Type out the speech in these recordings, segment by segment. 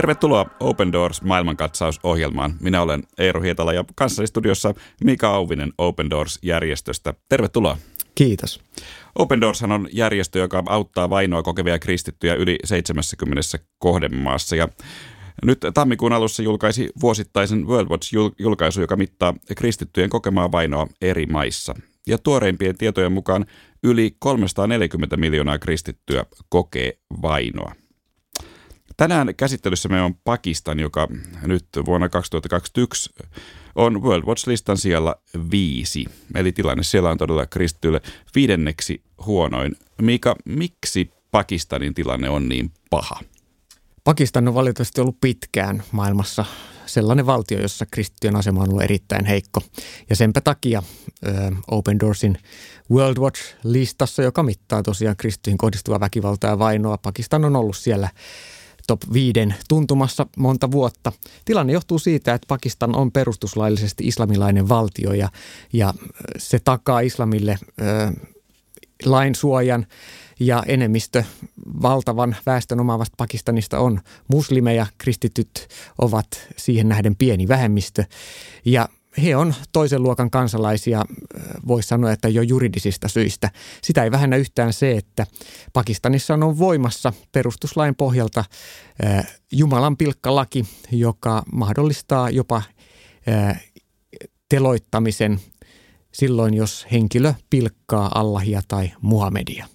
Tervetuloa Open Doors maailmankatsausohjelmaan. Minä olen Eero Hietala ja kanssani studiossa Mika Auvinen Open Doors-järjestöstä. Tervetuloa. Kiitos. Open Doors on järjestö, joka auttaa vainoa kokevia kristittyjä yli 70 kohdemaassa. Ja nyt tammikuun alussa julkaisi vuosittaisen World Watch-julkaisu, joka mittaa kristittyjen kokemaa vainoa eri maissa. Ja tuoreimpien tietojen mukaan yli 340 miljoonaa kristittyä kokee vainoa. Tänään käsittelyssä me on Pakistan, joka nyt vuonna 2021 on World Watch-listan siellä viisi. Eli tilanne siellä on todella kristityille viidenneksi huonoin. Mika, miksi Pakistanin tilanne on niin paha? Pakistan on valitettavasti ollut pitkään maailmassa sellainen valtio, jossa kristittyjen asema on ollut erittäin heikko. Ja senpä takia ö, Open Doorsin World Watch-listassa, joka mittaa tosiaan kristittyihin kohdistuvaa väkivaltaa ja vainoa, Pakistan on ollut siellä top 5 tuntumassa monta vuotta. Tilanne johtuu siitä, että Pakistan on perustuslaillisesti islamilainen valtio ja, ja se takaa islamille ö, lainsuojan ja enemmistö valtavan väestön omaavasta Pakistanista on muslimeja, kristityt ovat siihen nähden pieni vähemmistö ja he on toisen luokan kansalaisia, voisi sanoa, että jo juridisista syistä. Sitä ei vähennä yhtään se, että Pakistanissa on voimassa perustuslain pohjalta Jumalan pilkkalaki, joka mahdollistaa jopa teloittamisen silloin, jos henkilö pilkkaa Allahia tai Muhammedia.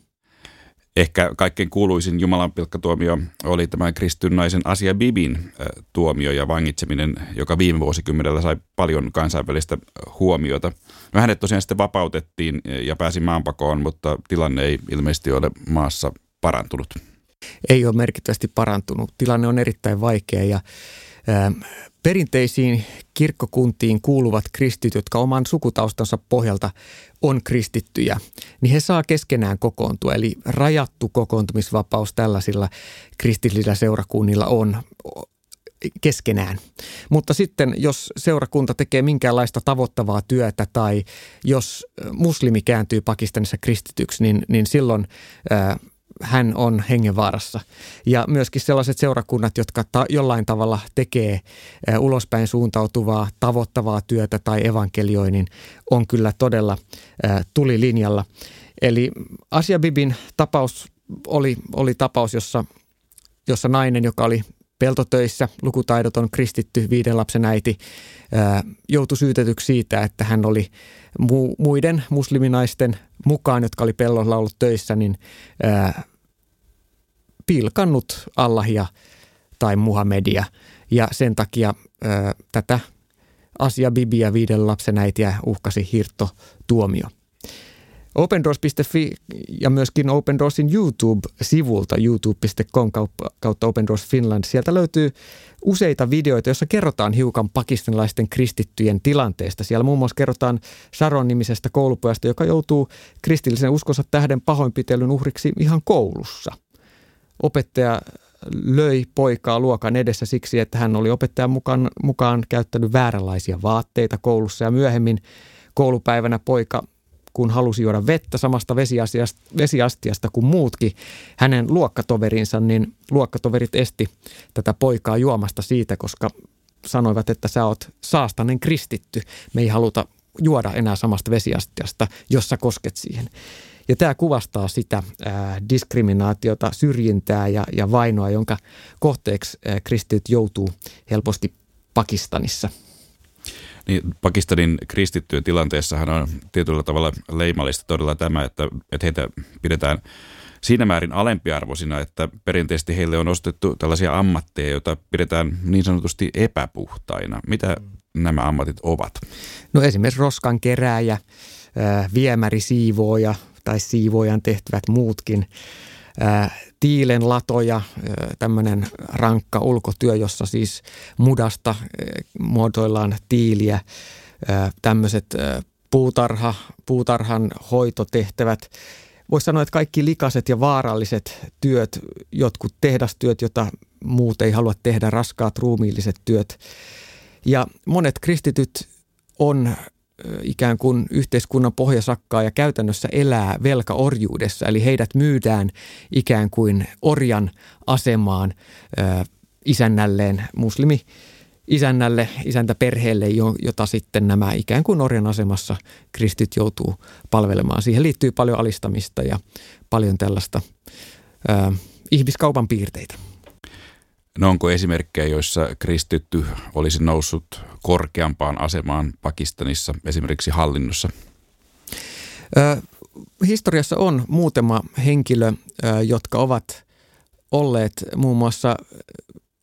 Ehkä kaikkein kuuluisin Jumalan pilkkatuomio oli tämä kristynnaisen Asia Bibin tuomio ja vangitseminen, joka viime vuosikymmenellä sai paljon kansainvälistä huomiota. No hänet tosiaan sitten vapautettiin ja pääsi maanpakoon, mutta tilanne ei ilmeisesti ole maassa parantunut. Ei ole merkittävästi parantunut. Tilanne on erittäin vaikea ja Perinteisiin kirkkokuntiin kuuluvat kristit, jotka oman sukutaustansa pohjalta on kristittyjä, niin he saa keskenään kokoontua. Eli rajattu kokoontumisvapaus tällaisilla kristillisillä seurakunnilla on keskenään. Mutta sitten jos seurakunta tekee minkäänlaista tavoittavaa työtä tai jos muslimi kääntyy Pakistanissa kristityksi, niin, niin silloin ää, hän on hengenvaarassa. Ja myöskin sellaiset seurakunnat, jotka ta- jollain tavalla tekee ulospäin suuntautuvaa, tavoittavaa työtä tai evankelioinnin, on kyllä todella tulilinjalla. Eli Asia Bibin tapaus oli, oli tapaus, jossa, jossa nainen, joka oli peltotöissä, lukutaidoton kristitty, viiden lapsen äiti, joutui syytetyksi siitä, että hän oli mu- muiden musliminaisten mukaan, jotka oli pellolla ollut töissä, niin ää, pilkannut Allahia tai Muhammedia. Ja sen takia ää, tätä Asia Bibiä viiden lapsen äitiä uhkasi hirttotuomio. OpenDoors.fi ja myöskin Open Doorsin YouTube-sivulta youtube.com kautta Open Doors Finland. Sieltä löytyy useita videoita, joissa kerrotaan hiukan pakistanilaisten kristittyjen tilanteesta. Siellä muun muassa kerrotaan Sharon nimisestä koulupojasta, joka joutuu kristillisen uskonsa tähden pahoinpitelyn uhriksi ihan koulussa. Opettaja löi poikaa luokan edessä siksi, että hän oli opettajan mukaan, mukaan käyttänyt vääränlaisia vaatteita koulussa ja myöhemmin koulupäivänä poika kun halusi juoda vettä samasta vesiastiasta kuin muutkin hänen luokkatoverinsa, niin luokkatoverit esti tätä poikaa juomasta siitä, koska sanoivat, että sä oot saastainen kristitty. Me ei haluta juoda enää samasta vesiastiasta, jos sä kosket siihen. Ja tämä kuvastaa sitä diskriminaatiota, syrjintää ja, ja vainoa, jonka kohteeksi ää, kristityt joutuu helposti Pakistanissa – niin Pakistanin kristittyjen tilanteessahan on tietyllä tavalla leimallista todella tämä, että, että heitä pidetään siinä määrin alempiarvoisina, että perinteisesti heille on ostettu tällaisia ammatteja, joita pidetään niin sanotusti epäpuhtaina. Mitä nämä ammatit ovat? No esimerkiksi roskan kerääjä, viemäri siivooja tai siivoojan tehtävät muutkin tiilen latoja, tämmöinen rankka ulkotyö, jossa siis mudasta muotoillaan tiiliä, tämmöiset puutarha, puutarhan hoitotehtävät. Voisi sanoa, että kaikki likaset ja vaaralliset työt, jotkut tehdastyöt, jota muut ei halua tehdä, raskaat ruumiilliset työt. Ja monet kristityt on ikään kuin yhteiskunnan pohjasakkaa ja käytännössä elää velkaorjuudessa. Eli heidät myydään ikään kuin orjan asemaan isännälleen, muslimi isännälle, isäntäperheelle, jota sitten nämä ikään kuin orjan asemassa kristit joutuu palvelemaan. Siihen liittyy paljon alistamista ja paljon tällaista ää, ihmiskaupan piirteitä. No onko esimerkkejä, joissa kristitty olisi noussut korkeampaan asemaan Pakistanissa, esimerkiksi hallinnossa? Ö, historiassa on muutama henkilö, ö, jotka ovat olleet muun muassa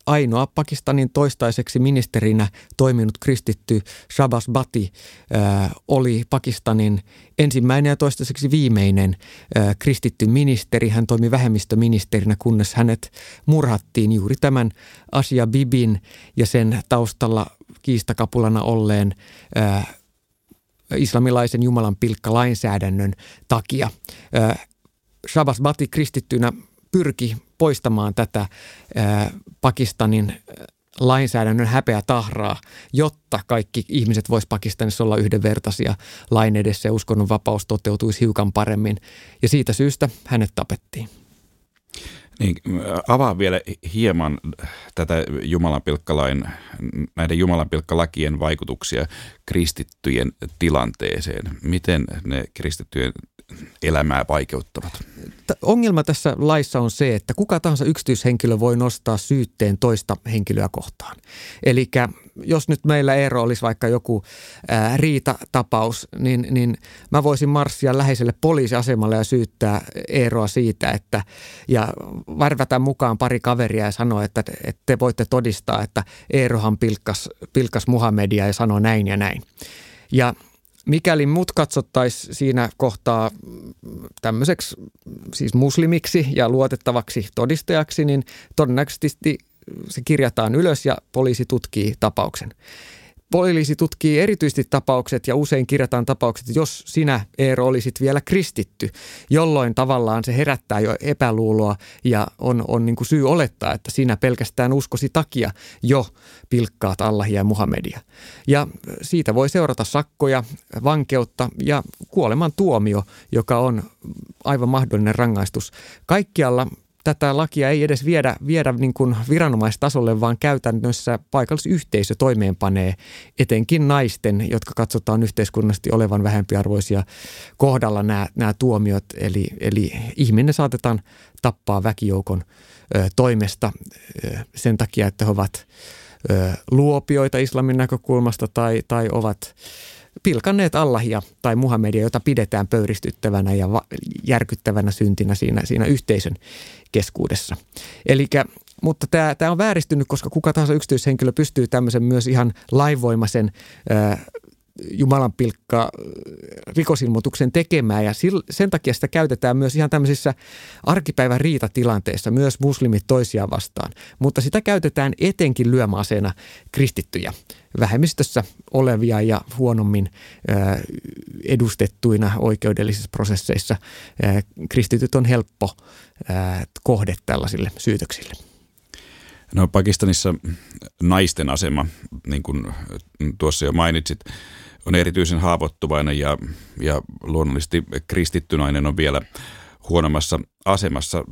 ainoa Pakistanin toistaiseksi ministerinä toiminut kristitty Shabas Bati äh, oli Pakistanin ensimmäinen ja toistaiseksi viimeinen äh, kristitty ministeri. Hän toimi vähemmistöministerinä, kunnes hänet murhattiin juuri tämän Asia Bibin ja sen taustalla kiistakapulana olleen äh, islamilaisen Jumalan pilkka lainsäädännön takia. Shabas Bati kristittynä pyrki poistamaan tätä Pakistanin lainsäädännön häpeä tahraa, jotta kaikki ihmiset vois Pakistanissa olla yhdenvertaisia lain edessä ja uskonnon vapaus toteutuisi hiukan paremmin. Ja siitä syystä hänet tapettiin. Niin, avaa vielä hieman tätä Jumalanpilkkalain, näiden Jumalanpilkkalakien vaikutuksia kristittyjen tilanteeseen. Miten ne kristittyjen elämää vaikeuttavat? Ongelma tässä laissa on se, että kuka tahansa yksityishenkilö voi nostaa syytteen toista henkilöä kohtaan. Eli jos nyt meillä Eero olisi vaikka joku ää, riitatapaus, niin, niin mä voisin marssia läheiselle poliisiasemalle ja syyttää Eeroa siitä, että ja värvätä mukaan pari kaveria ja sanoa, että, että te voitte todistaa, että Eerohan pilkkas, pilkkas Muhammedia ja sanoi näin ja näin. Ja mikäli mut katsottaisiin siinä kohtaa tämmöiseksi siis muslimiksi ja luotettavaksi todistajaksi, niin todennäköisesti se kirjataan ylös ja poliisi tutkii tapauksen. Poliisi tutkii erityisesti tapaukset ja usein kirjataan tapaukset, jos sinä Eero olisit vielä kristitty, jolloin tavallaan se herättää jo epäluuloa ja on, on niin kuin syy olettaa, että sinä pelkästään uskosi takia jo pilkkaat Allahia ja Muhammedia. Ja siitä voi seurata sakkoja, vankeutta ja kuoleman tuomio, joka on aivan mahdollinen rangaistus. Kaikkialla tätä lakia ei edes viedä, viedä niin kuin viranomaistasolle, vaan käytännössä paikallisyhteisö toimeenpanee etenkin naisten, jotka katsotaan yhteiskunnallisesti olevan vähempiarvoisia kohdalla nämä, nämä tuomiot. Eli, eli ihminen saatetaan tappaa väkijoukon ö, toimesta ö, sen takia, että he ovat ö, luopioita islamin näkökulmasta tai, tai ovat pilkanneet Allahia tai Muhammedia, jota pidetään pöyristyttävänä ja va- järkyttävänä syntinä siinä, siinä yhteisön keskuudessa. Elikkä, mutta tämä, tämä on vääristynyt, koska kuka tahansa yksityishenkilö pystyy tämmöisen myös ihan laivoimaisen Jumalan pilkka rikosilmoituksen tekemään ja sen takia sitä käytetään myös ihan tämmöisissä arkipäivän riitatilanteissa, myös muslimit toisiaan vastaan. Mutta sitä käytetään etenkin lyömäaseena kristittyjä, vähemmistössä olevia ja huonommin edustettuina oikeudellisissa prosesseissa. Kristityt on helppo kohde tällaisille syytöksille. No Pakistanissa naisten asema, niin kuin tuossa jo mainitsit, on erityisen haavoittuvainen ja, ja luonnollisesti kristitty nainen on vielä huonommassa asemassa.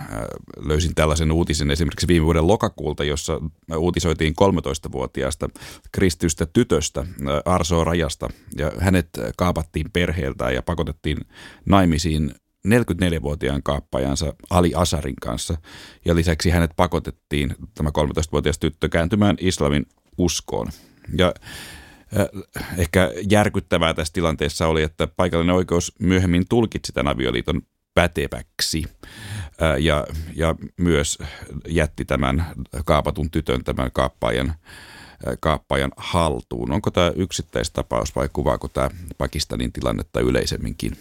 Äh, löysin tällaisen uutisen esimerkiksi viime vuoden lokakuulta, jossa uutisoitiin 13-vuotiaasta kristystä tytöstä äh, Arso Rajasta ja hänet kaapattiin perheeltään ja pakotettiin naimisiin 44-vuotiaan kaappajansa Ali Asarin kanssa ja lisäksi hänet pakotettiin, tämä 13-vuotias tyttö, kääntymään islamin uskoon. Ja äh, ehkä järkyttävää tässä tilanteessa oli, että paikallinen oikeus myöhemmin tulkitsi tämän avioliiton päteväksi äh, ja, ja myös jätti tämän kaapatun tytön, tämän kaappajan, kaappajan haltuun. Onko tämä yksittäistapaus vai kuvaako tämä Pakistanin tilannetta yleisemminkin?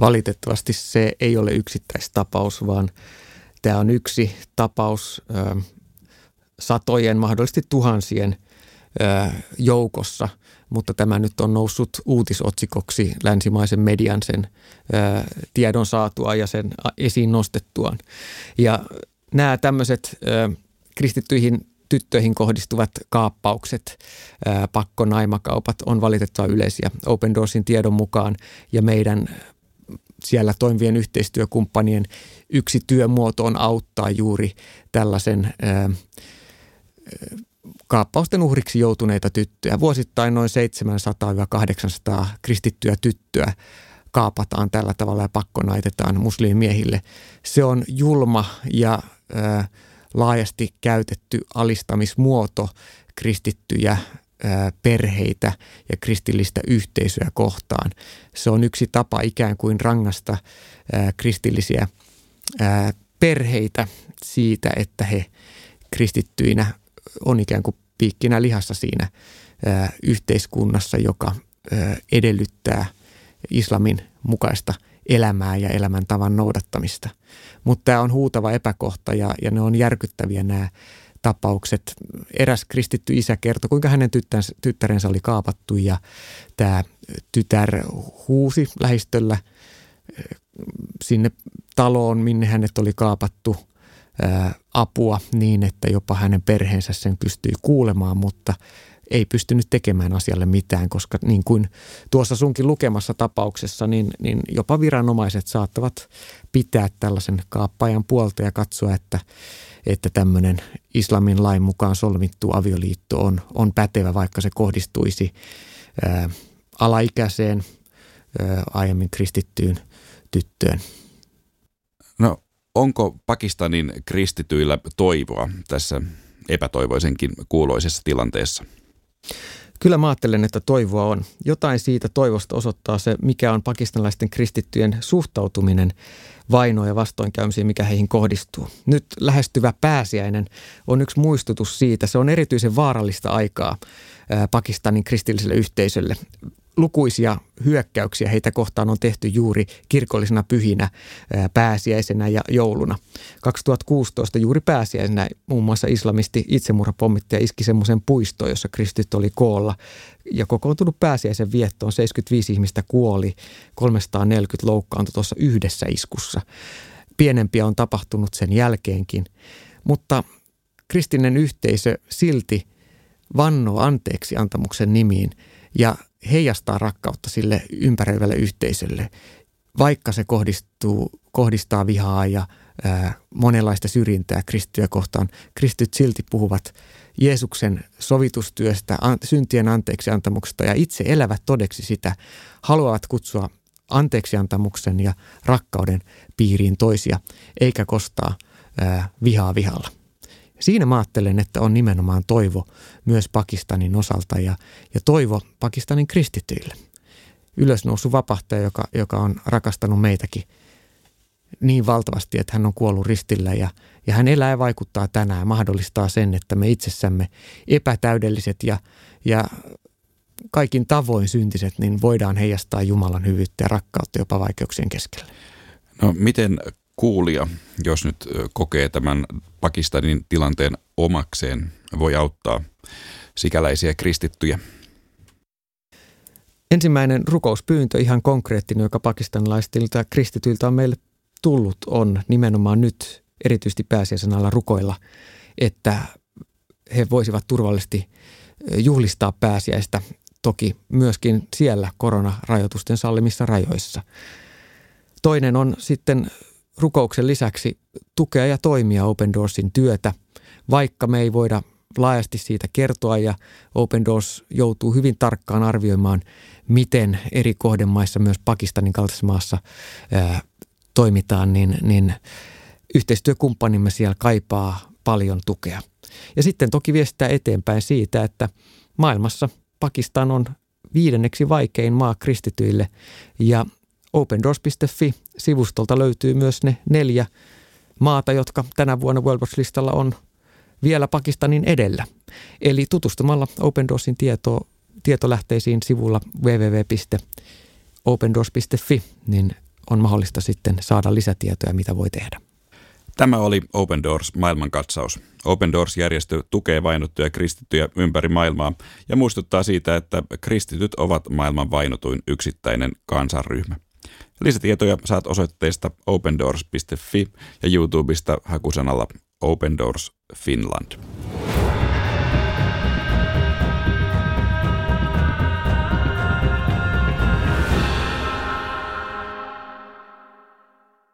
Valitettavasti se ei ole yksittäistapaus, vaan tämä on yksi tapaus satojen, mahdollisesti tuhansien joukossa, mutta tämä nyt on noussut uutisotsikoksi länsimaisen median sen tiedon saatua ja sen esiin nostettuaan. Ja nämä tämmöiset kristittyihin tyttöihin kohdistuvat kaappaukset, pakkonaimakaupat on valitettavan yleisiä Open Doorsin tiedon mukaan ja meidän siellä toimivien yhteistyökumppanien yksi työmuoto on auttaa juuri tällaisen kaappausten uhriksi joutuneita tyttöjä. Vuosittain noin 700-800 kristittyä tyttöä kaapataan tällä tavalla ja pakkonaitetaan muslimimiehille. Se on julma ja ää, laajasti käytetty alistamismuoto kristittyjä perheitä ja kristillistä yhteisöä kohtaan. Se on yksi tapa ikään kuin rangasta ää, kristillisiä perheitä siitä, että he kristittyinä on ikään kuin piikkinä lihassa siinä yhteiskunnassa, joka ää, edellyttää islamin mukaista elämää ja elämäntavan noudattamista. Mutta tämä on huutava epäkohta ja, ja ne on järkyttäviä nämä tapaukset. Eräs kristitty isä kertoi, kuinka hänen tyttärensä, oli kaapattu ja tämä tytär huusi lähistöllä sinne taloon, minne hänet oli kaapattu – apua niin, että jopa hänen perheensä sen pystyi kuulemaan, mutta ei pystynyt tekemään asialle mitään, koska niin kuin tuossa sunkin lukemassa tapauksessa, niin, niin jopa viranomaiset saattavat pitää tällaisen kaappajan puolta ja katsoa, että, että tämmöinen islamin lain mukaan solmittu avioliitto on, on pätevä, vaikka se kohdistuisi ää, alaikäiseen ää, aiemmin kristittyyn tyttöön. No onko Pakistanin kristityillä toivoa tässä epätoivoisenkin kuuloisessa tilanteessa? Kyllä mä ajattelen, että toivoa on. Jotain siitä toivosta osoittaa se, mikä on pakistanilaisten kristittyjen suhtautuminen vainoa ja vastoinkäymisiin, mikä heihin kohdistuu. Nyt lähestyvä pääsiäinen on yksi muistutus siitä. Se on erityisen vaarallista aikaa Pakistanin kristilliselle yhteisölle lukuisia hyökkäyksiä heitä kohtaan on tehty juuri kirkollisena pyhinä pääsiäisenä ja jouluna. 2016 juuri pääsiäisenä muun muassa islamisti itsemurhapommittaja iski semmoisen puistoon, jossa kristit oli koolla ja kokoontunut pääsiäisen viettoon. 75 ihmistä kuoli, 340 loukkaantui tuossa yhdessä iskussa. Pienempiä on tapahtunut sen jälkeenkin, mutta kristinen yhteisö silti vannoo anteeksi antamuksen nimiin ja heijastaa rakkautta sille ympäröivälle yhteisölle, vaikka se kohdistuu, kohdistaa vihaa ja ää, monenlaista syrjintää kristittyjä kohtaan. Kristityt silti puhuvat Jeesuksen sovitustyöstä, an, syntien anteeksi antamuksesta ja itse elävät todeksi sitä, haluavat kutsua anteeksiantamuksen ja rakkauden piiriin toisia, eikä kostaa ää, vihaa vihalla. Siinä mä ajattelen, että on nimenomaan toivo myös Pakistanin osalta ja, ja toivo Pakistanin kristityille. Ylösnoussut vapahtaja, joka, joka on rakastanut meitäkin niin valtavasti, että hän on kuollut ristillä ja, ja hän elää ja vaikuttaa tänään, mahdollistaa sen, että me itsessämme epätäydelliset ja, ja kaikin tavoin syntiset, niin voidaan heijastaa Jumalan hyvyyttä ja rakkautta jopa vaikeuksien keskellä. No miten kuulija, jos nyt kokee tämän Pakistanin tilanteen omakseen, voi auttaa sikäläisiä kristittyjä? Ensimmäinen rukouspyyntö, ihan konkreettinen, joka pakistanilaisilta kristityiltä on meille tullut, on nimenomaan nyt erityisesti pääsiäisen alla rukoilla, että he voisivat turvallisesti juhlistaa pääsiäistä, toki myöskin siellä koronarajoitusten sallimissa rajoissa. Toinen on sitten rukouksen lisäksi tukea ja toimia Open Doorsin työtä, vaikka me ei voida laajasti siitä kertoa ja Open Doors joutuu hyvin tarkkaan arvioimaan, miten eri kohdemaissa, myös Pakistanin kaltaisessa maassa ää, toimitaan, niin, niin yhteistyökumppanimme siellä kaipaa paljon tukea. Ja sitten toki viestää eteenpäin siitä, että maailmassa Pakistan on viidenneksi vaikein maa kristityille ja opendoors.fi-sivustolta löytyy myös ne neljä maata, jotka tänä vuonna World Watch-listalla on vielä Pakistanin edellä. Eli tutustumalla Open Doorsin tieto, tietolähteisiin sivulla www.opendoors.fi, niin on mahdollista sitten saada lisätietoja, mitä voi tehdä. Tämä oli Open Doors maailmankatsaus. Open Doors-järjestö tukee vainottuja kristittyjä ympäri maailmaa ja muistuttaa siitä, että kristityt ovat maailman vainotuin yksittäinen kansanryhmä. Lisätietoja saat osoitteesta opendoors.fi ja YouTubesta hakusanalla Open Doors Finland.